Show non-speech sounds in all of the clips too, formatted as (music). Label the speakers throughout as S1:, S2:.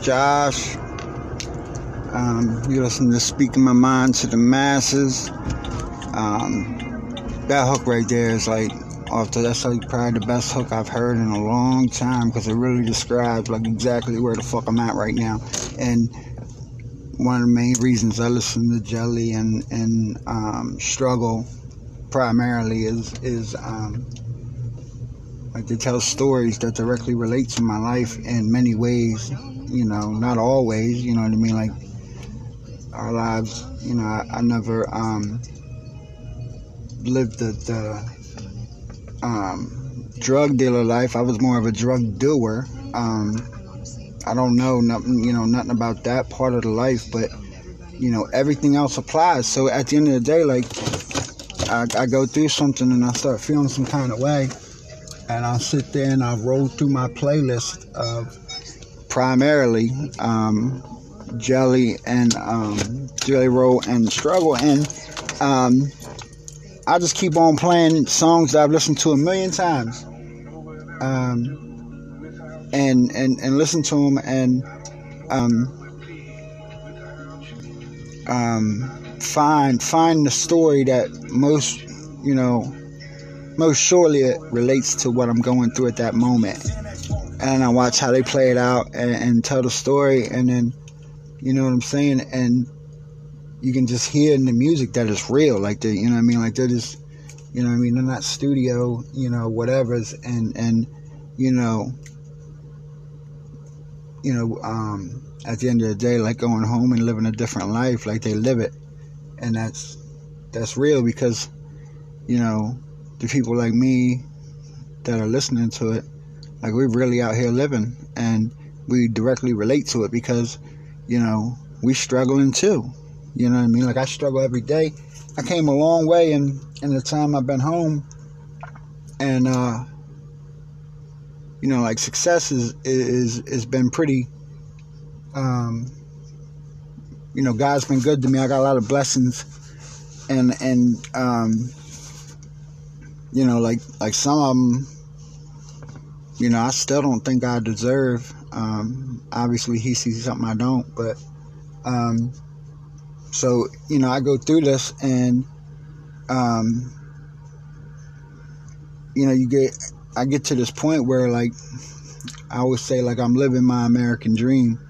S1: Josh. Um, you listen to Speaking My Mind to the Masses. Um, that hook right there is like, the, that's like probably the best hook I've heard in a long time because it really describes like exactly where the fuck I'm at right now. And one of the main reasons I listen to Jelly and, and um, Struggle primarily is, is um, like to tell stories that directly relate to my life in many ways you know not always you know what i mean? Like our lives you know i, I never um lived the, the um drug dealer life. I was more of a drug doer. Um i don't know nothing you know nothing about that part of the life but you know everything else applies. So at the end of the day like I, I go through something and i start feeling some kind of way and I'll sit there and I'll roll through my playlist of primarily um, Jelly and um, Jelly Roll and Struggle, and um, I just keep on playing songs that I've listened to a million times, um, and and and listen to them and um, um, find find the story that most you know most surely relates to what I'm going through at that moment. And I watch how they play it out and, and, tell the story, and then, you know what I'm saying? And you can just hear in the music that it's real. Like, they, you know what I mean? Like, they're just, you know what I mean? They're not studio, you know, whatever's, and, and, you know, you know, um, at the end of the day, like going home and living a different life, like they live it. And that's, that's real because, you know, the people like me that are listening to it, like we're really out here living and we directly relate to it because, you know, we struggling too. You know what I mean? Like I struggle every day. I came a long way in in the time I've been home and uh you know like success is is has been pretty um you know God's been good to me. I got a lot of blessings and and um you know, like like some of them, you know, I still don't think I deserve. Um, obviously, he sees something I don't, but um, so you know, I go through this, and um, you know, you get, I get to this point where like I always say, like I'm living my American dream,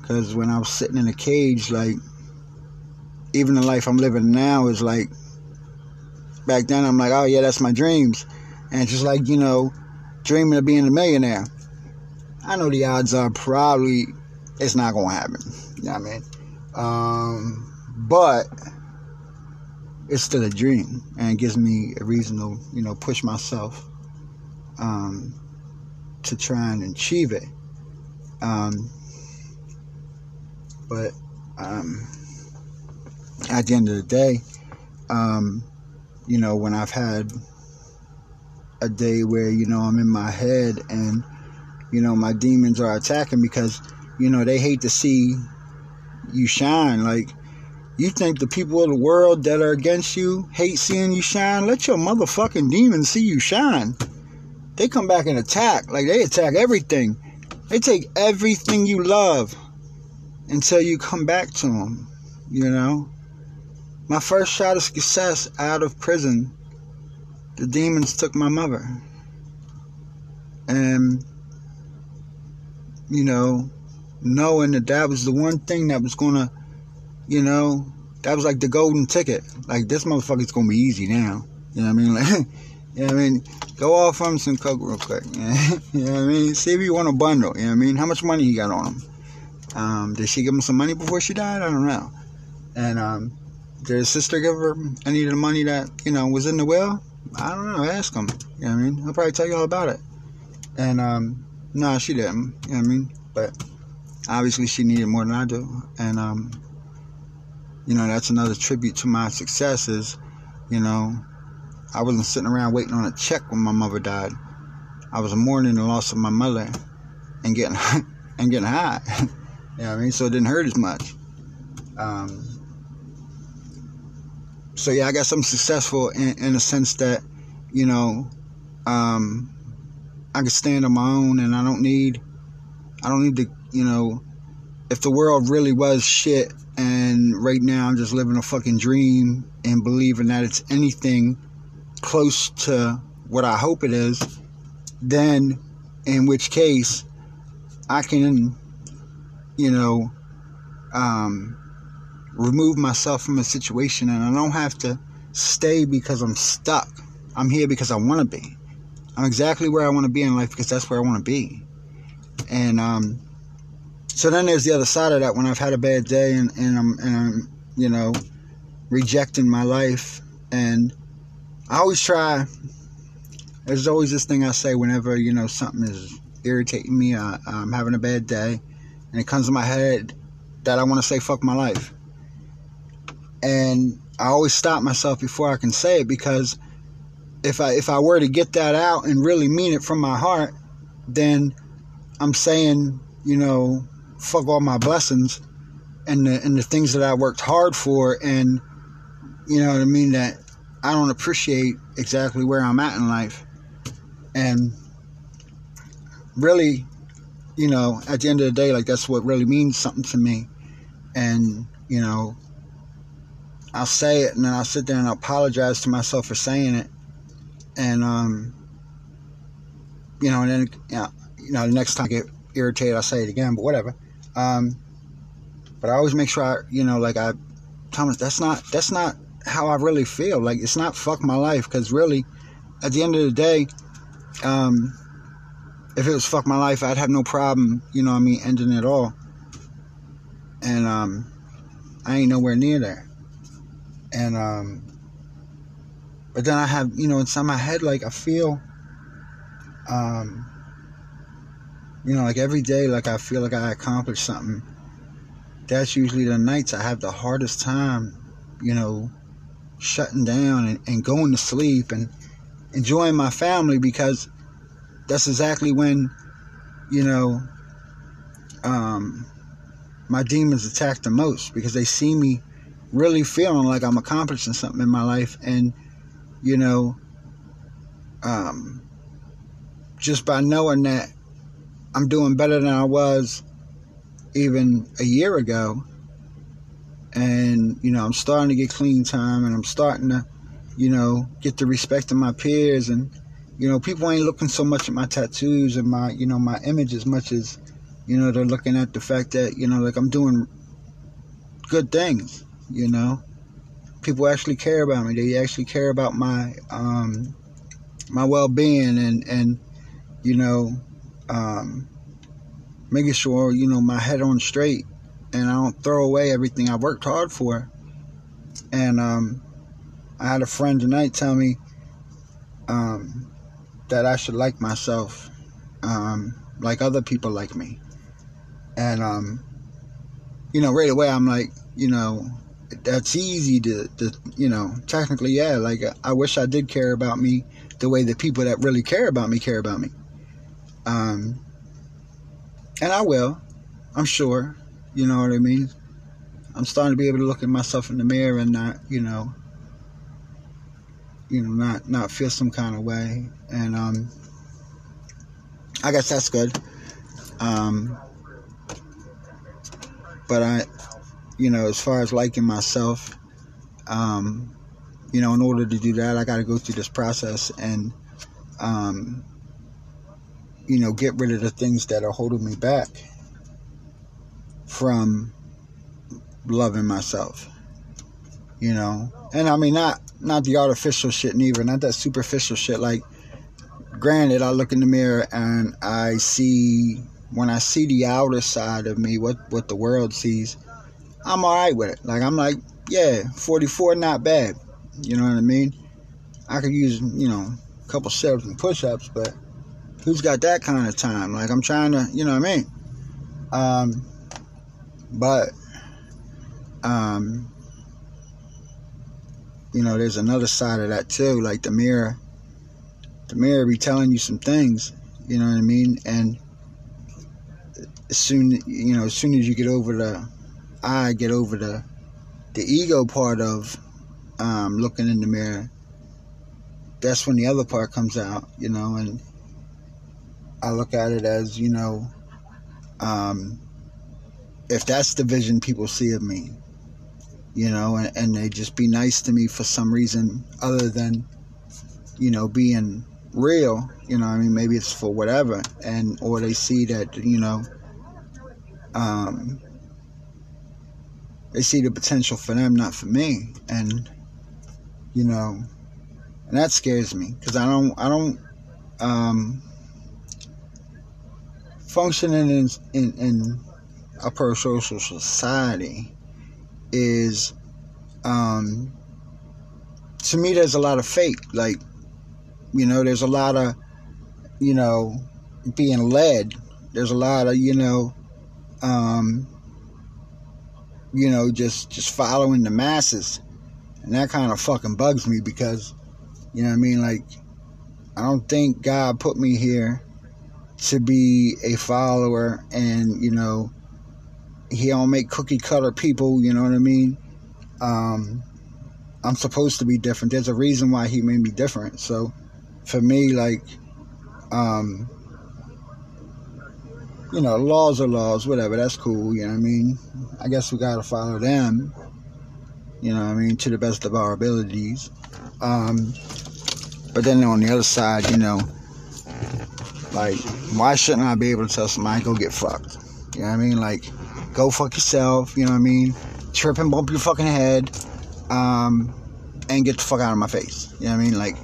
S1: because when I was sitting in a cage, like even the life I'm living now is like back then I'm like, oh yeah, that's my dreams. And just like, you know, dreaming of being a millionaire. I know the odds are probably it's not gonna happen. You know what I mean? Um, but it's still a dream and it gives me a reason to, you know, push myself um, to try and achieve it. Um, but um, at the end of the day, um, you know, when I've had a day where, you know, I'm in my head and, you know, my demons are attacking because, you know, they hate to see you shine. Like, you think the people of the world that are against you hate seeing you shine? Let your motherfucking demons see you shine. They come back and attack. Like, they attack everything. They take everything you love until you come back to them, you know? My first shot of success out of prison, the demons took my mother. And, you know, knowing that that was the one thing that was going to, you know, that was like the golden ticket. Like, this motherfucker's going to be easy now. You know what I mean? (laughs) Like, you know what I mean? Go off him some coke real quick. (laughs) you know what I mean? See if you want a bundle. You know what I mean? How much money he got on him? Um, did she give him some money before she died? I don't know. And, um, did his sister give her any of the money that, you know, was in the will? I don't know. Ask him. You know I mean? He'll probably tell you all about it. And, um, no, she didn't. You know what I mean? But obviously she needed more than I do. And, um, you know, that's another tribute to my successes. You know, I wasn't sitting around waiting on a check when my mother died. I was mourning the loss of my mother and getting (laughs) and getting high. (laughs) you know what I mean? So it didn't hurt as much. Um, so yeah, I guess I'm successful in, in a sense that, you know, um, I can stand on my own and I don't need I don't need to, you know, if the world really was shit and right now I'm just living a fucking dream and believing that it's anything close to what I hope it is, then in which case I can, you know, um, remove myself from a situation and I don't have to stay because I'm stuck. I'm here because I want to be. I'm exactly where I want to be in life because that's where I want to be. And um, so then there's the other side of that when I've had a bad day and, and I'm and I'm you know rejecting my life and I always try. There's always this thing I say whenever you know something is irritating me. I, I'm having a bad day, and it comes to my head that I want to say "fuck my life," and I always stop myself before I can say it because if I if I were to get that out and really mean it from my heart, then I'm saying, you know, fuck all my blessings and the and the things that I worked hard for and you know what I mean that I don't appreciate exactly where I'm at in life. And really, you know, at the end of the day, like that's what really means something to me. And, you know, I'll say it and then I'll sit there and I'll apologize to myself for saying it. And um you know, and then you know, the next time I get irritated I'll say it again, but whatever. Um but I always make sure I you know, like I Thomas, that's not that's not how I really feel. Like it's not fuck my life because really, at the end of the day, um, if it was fuck my life, I'd have no problem. You know, I mean, ending it all. And um, I ain't nowhere near there. And um, but then I have you know inside my head like I feel, um, you know, like every day like I feel like I accomplished something. That's usually the nights I have the hardest time, you know, shutting down and, and going to sleep and enjoying my family because that's exactly when, you know, um, my demons attack the most because they see me really feeling like I'm accomplishing something in my life. And, you know, um, just by knowing that I'm doing better than I was even a year ago, and you know I'm starting to get clean time and I'm starting to you know get the respect of my peers and you know people ain't looking so much at my tattoos and my you know my image as much as you know they're looking at the fact that you know like I'm doing good things you know people actually care about me they actually care about my um my well-being and and you know um making sure you know my head on straight and I don't throw away everything I worked hard for. And um, I had a friend tonight tell me um, that I should like myself, um, like other people like me. And um, you know, right away I'm like, you know, that's easy to, to, you know, technically, yeah. Like I wish I did care about me the way the people that really care about me care about me. Um, and I will, I'm sure. You know what I mean? I'm starting to be able to look at myself in the mirror and not, you know, you know, not not feel some kind of way. And um, I guess that's good. Um, but I, you know, as far as liking myself, um, you know, in order to do that, I got to go through this process and, um, you know, get rid of the things that are holding me back from loving myself. You know? And I mean not not the artificial shit neither, not that superficial shit. Like granted I look in the mirror and I see when I see the outer side of me, what what the world sees, I'm alright with it. Like I'm like, yeah, 44 not bad. You know what I mean? I could use, you know, a couple sit-ups and push-ups, but who's got that kind of time? Like I'm trying to, you know what I mean? Um, but, um, you know, there's another side of that too. Like the mirror, the mirror be telling you some things. You know what I mean? And as soon, you know, as soon as you get over the, I get over the, the ego part of um, looking in the mirror. That's when the other part comes out. You know, and I look at it as you know. um, if that's the vision people see of me, you know, and, and they just be nice to me for some reason other than, you know, being real, you know, I mean, maybe it's for whatever, and or they see that, you know, um, they see the potential for them, not for me, and you know, and that scares me because I don't, I don't, um, functioning in in, in a pro-social society is, um, to me, there's a lot of fake, like, you know, there's a lot of, you know, being led. There's a lot of, you know, um, you know, just just following the masses, and that kind of fucking bugs me because, you know, what I mean, like, I don't think God put me here to be a follower, and you know, He don't make cookie cutter people. You know what I mean? Um, I'm supposed to be different. There's a reason why He made me different. So, for me, like, um, you know, laws are laws, whatever, that's cool, you know what I mean? I guess we gotta follow them, you know what I mean, to the best of our abilities. Um, but then on the other side, you know, like, why shouldn't I be able to tell somebody, go get fucked? You know what I mean? Like, go fuck yourself, you know what I mean? Trip and bump your fucking head, um, and get the fuck out of my face. You know what I mean? Like,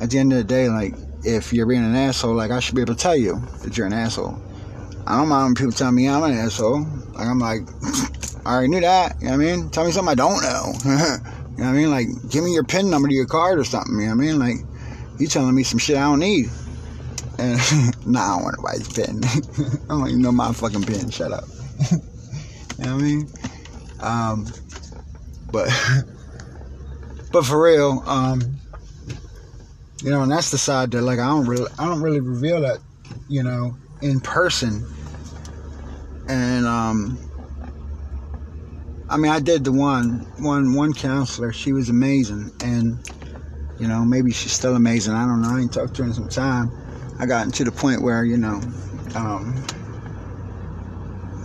S1: at the end of the day, like, if you're being an asshole, like, I should be able to tell you that you're an asshole. I don't mind when people tell me I'm an asshole. Like I'm like, (laughs) I already knew that. You know what I mean? Tell me something I don't know. (laughs) you know what I mean? Like, give me your PIN number to your card or something. You know what I mean? Like, you telling me some shit I don't need. And (laughs) nah, I don't want nobody's PIN. I don't even know my fucking PIN. Shut up. you know what I mean? Um, but but for real, um, you know, and that's the side that like I don't really I don't really reveal that, you know, in person and um, I mean, I did the one, one, one counselor. She was amazing, and you know, maybe she's still amazing. I don't know. I ain't talked to her in some time. I gotten to the point where you know, um,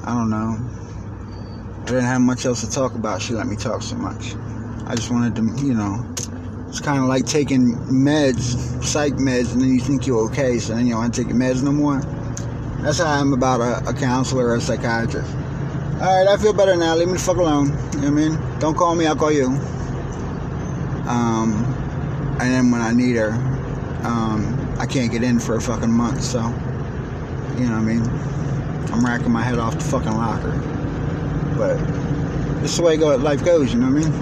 S1: I don't know. I didn't have much else to talk about. She let me talk so much. I just wanted to, you know, it's kind of like taking meds, psych meds, and then you think you're okay, so then you want to take your meds no more. That's how I'm about a, a counselor or a psychiatrist. All right, I feel better now. Leave me the fuck alone. You know what I mean? Don't call me, I'll call you. Um, and then when I need her, um, I can't get in for a fucking month, so, you know what I mean? I'm racking my head off the fucking locker. But this is the way go, life goes, you know what I mean?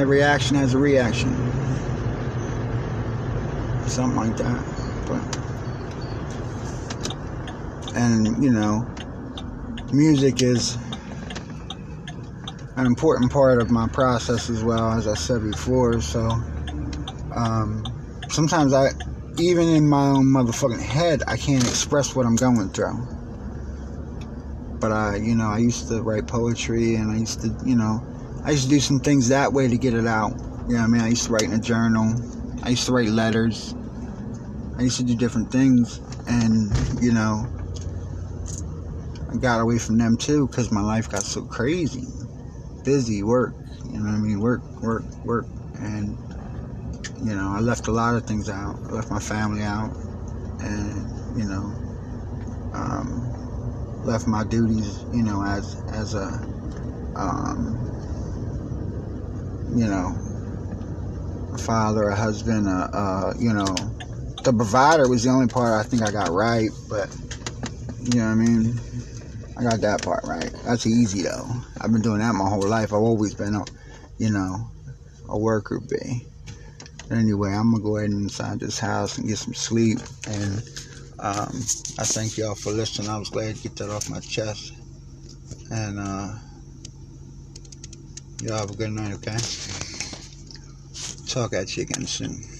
S1: Every action has a reaction. Something like that. But and you know, music is an important part of my process as well, as I said before. So um, sometimes I, even in my own motherfucking head, I can't express what I'm going through. But I, you know, I used to write poetry, and I used to, you know, I used to do some things that way to get it out. You know, I mean, I used to write in a journal. I used to write letters. I used to do different things, and you know, got away from them too because my life got so crazy. Busy, work, you know what I mean? Work, work, work. And, you know, I left a lot of things out. I left my family out. And, you know, um, left my duties, you know, as, as a, um, you know, a father, a husband, a, a, you know, the provider was the only part I think I got right, but, you know what I mean? I got that part right. That's easy though. I've been doing that my whole life. I've always been a, you know, a worker bee. But Anyway, I'm gonna go ahead inside this house and get some sleep. And um, I thank y'all for listening. I was glad to get that off my chest. And uh, y'all have a good night, okay? Talk at you again soon.